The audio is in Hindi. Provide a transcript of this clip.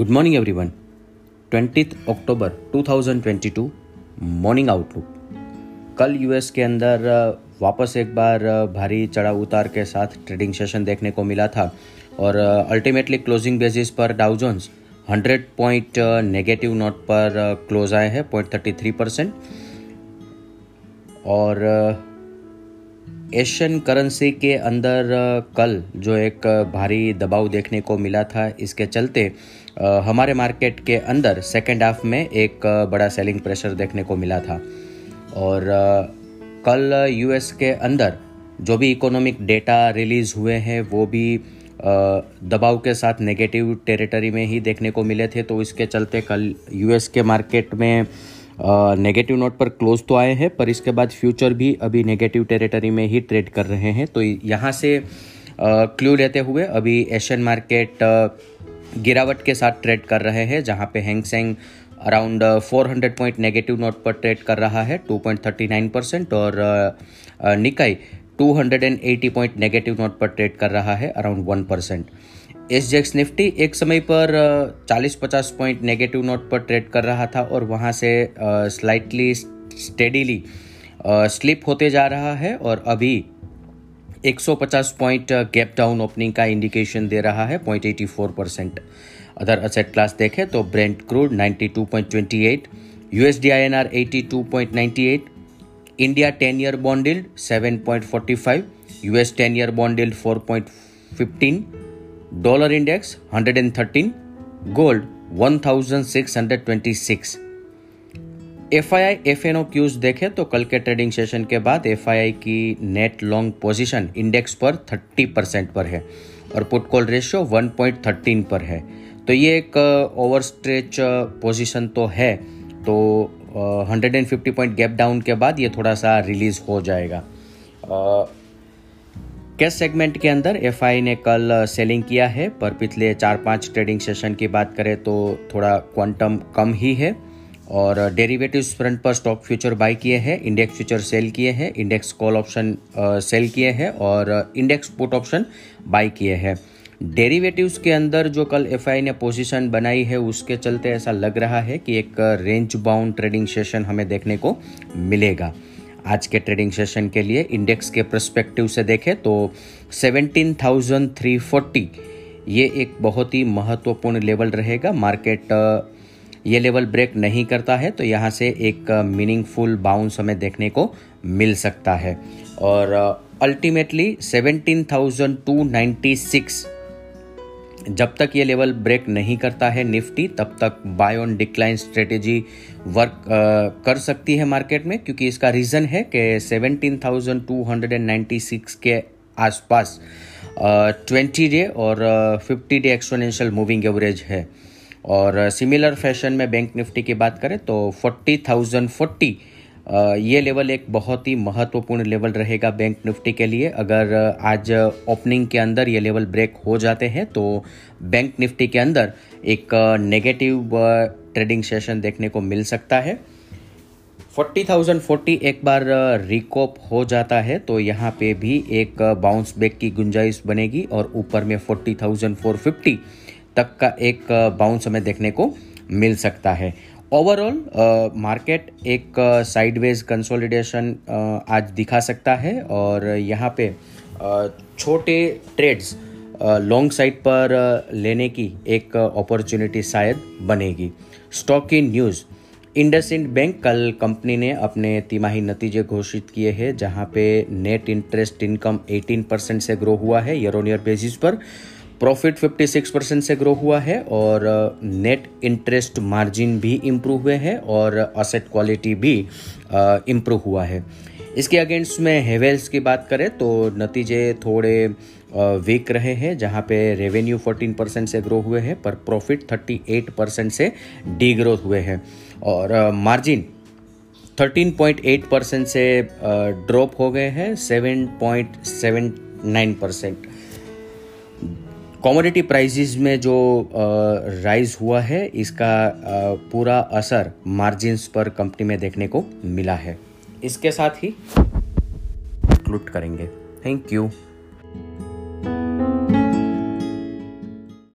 Good morning everyone twentieth October 2022 morning outlook कल यूएस के अंदर वापस एक बार भारी चढ़ाव उतार के साथ ट्रेडिंग सेशन देखने को मिला था और अल्टीमेटली क्लोजिंग बेसिस पर Dow Jones 100 point negative note पर क्लोज आए हैं पॉइंट थर्टी थ्री परसेंट और एशियन करेंसी के अंदर कल जो एक भारी दबाव देखने को मिला था, इसके चलते हमारे मार्केट के अंदर सेकेंड हाफ़ में एक बड़ा सेलिंग प्रेशर देखने को मिला था। और कल यूएस के अंदर जो भी इकोनॉमिक डेटा रिलीज़ हुए हैं, वो भी दबाव के साथ नेगेटिव टेरिटरी में ही देखने को मिले थे। तो इसके चलते कल यूएस के मार्केट में नेगेटिव नोट पर क्लोज तो आए हैं, पर इसके बाद फ्यूचर भी अभी नेगेटिव टेरिटरी में ही ट्रेड कर रहे हैं। तो यहाँ से क्लू लेते हुए अभी एशियन मार्केट गिरावट के साथ ट्रेड कर रहे हैं, जहाँ पे Hang Seng around 400 point negative note पर ट्रेड कर रहा है 2.39 परसेंट और निकाई 280 पॉइंट नेगेटिव नोट पर ट्रेड कर रहा है around one percent SGX Nifty एक समय पर 40-50 पॉइंट नेगेटिव नोट पर ट्रेड कर रहा था और वहाँ से स्लाइटली स्टेडीली स्लिप होते जा रहा है और अभी 150 पॉइंट गैप डाउन ओपनिंग का इंडिकेशन दे रहा है 0.84 परसेंट अदर असेट क्लास देखें तो Brent crude 92.28 USD INR 82.98 India 10 year bond yield 7.45 US 10 year bond yield 4.15 dollar index 113 gold 1626 F I I F N O cues देखे तो कल के ट्रेडिंग सेशन के बाद एफ़ आई आई की नेट लॉन्ग पोजीशन इंडेक्स पर 30 परसेंट पर है और पुट कॉल रेशियो 1.13 पर है। तो ये एक ओवर स्ट्रेच पोजीशन तो है। तो and fifty point gap down के बाद ये थोड़ा सा रिलीज़ हो जाएगा। कैश सेगमेंट के अंदर एफ़ ने कल सेलिंग किया है, पर पिछले चार पाँच ट्रेडिंग सेशन की बात करें तो थोड़ा क्वांटम कम ही है और डेरिवेटिव फ्रंट पर स्टॉक फ्यूचर बाय किए हैं इंडेक्स फ्यूचर सेल किए हैं इंडेक्स कॉल ऑप्शन सेल किए हैं और इंडेक्स पुट ऑप्शन बाय किए हैं। डेरिवेटिव्स के अंदर जो कल एफआई ने पोजीशन बनाई है, उसके चलते ऐसा लग रहा है कि एक रेंज बाउंड ट्रेडिंग सेशन हमें देखने को मिलेगा। आज के ट्रेडिंग सेशन के लिए इंडेक्स के प्रस्पेक्टिव से देखें तो 17,340 ये एक बहुत ही महत्वपूर्ण लेवल रहेगा। मार्केट ये लेवल ब्रेक नहीं करता है तो यहाँ से एक मीनिंगफुल बाउंस हमें देखने को मिल सकता है। और अल्टीमेटली 17,296 जब तक ये लेवल ब्रेक नहीं करता है निफ्टी तब तक buy on decline strategy work कर सकती है मार्केट में क्योंकि इसका रीज़न है कि 17,296 के आसपास ट्वेंटी डे और fifty day exponential moving average है। और सिमिलर फ़ैशन में बैंक निफ्टी की बात करें तो फोर्टी थाउज़ेंड फोर्टी ये लेवल एक बहुत ही महत्वपूर्ण लेवल रहेगा बैंक निफ्टी के लिए। अगर आज ओपनिंग के अंदर ये लेवल ब्रेक हो जाते हैं तो बैंक निफ्टी के अंदर एक नेगेटिव ट्रेडिंग सेशन देखने को मिल सकता है। 40,040 एक बार रिकॉप हो जाता है तो यहाँ पे भी एक बाउंस बैक की गुंजाइश बनेगी और ऊपर में 40,450 तक का एक बाउंस हमें देखने को मिल सकता है। ओवरऑल मार्केट uh, एक साइडवेज uh, कंसोलिडेशन uh, आज दिखा सकता है और यहाँ पे छोटे ट्रेड्स लॉन्ग साइड पर लेने की एक अपॉर्चुनिटी शायद बनेगी। Stock in news IndusInd bank कल कंपनी ने अपने तिमाही नतीजे घोषित किए हैं जहाँ पे नेट इंटरेस्ट इनकम 18 परसेंट से ग्रो हुआ है ईयर ऑन ईयर बेसिस पर। प्रॉफिट 56 परसेंट से ग्रो हुआ है और नेट इंटरेस्ट मार्जिन भी इम्प्रूव हुए हैं और असेट क्वालिटी भी इम्प्रूव हुआ है। इसके अगेंस्ट में हेवेल्स की बात करें तो नतीजे थोड़े वीक रहे हैं, जहाँ पे रेवेन्यू 14 परसेंट से ग्रो हुए हैं, पर प्रॉफिट 38 परसेंट से डी ग्रोथ हुए हैं। और मार्जिन 13.8 परसेंट से ड्रॉप हो गए हैं 7.79 परसेंट कॉमोडिटी प्राइसेस में जो राइज हुआ है, इसका पूरा असर मार्जिन्स पर कंपनी में देखने को मिला है। इसके साथ ही कंक्लूड करेंगे। Thank you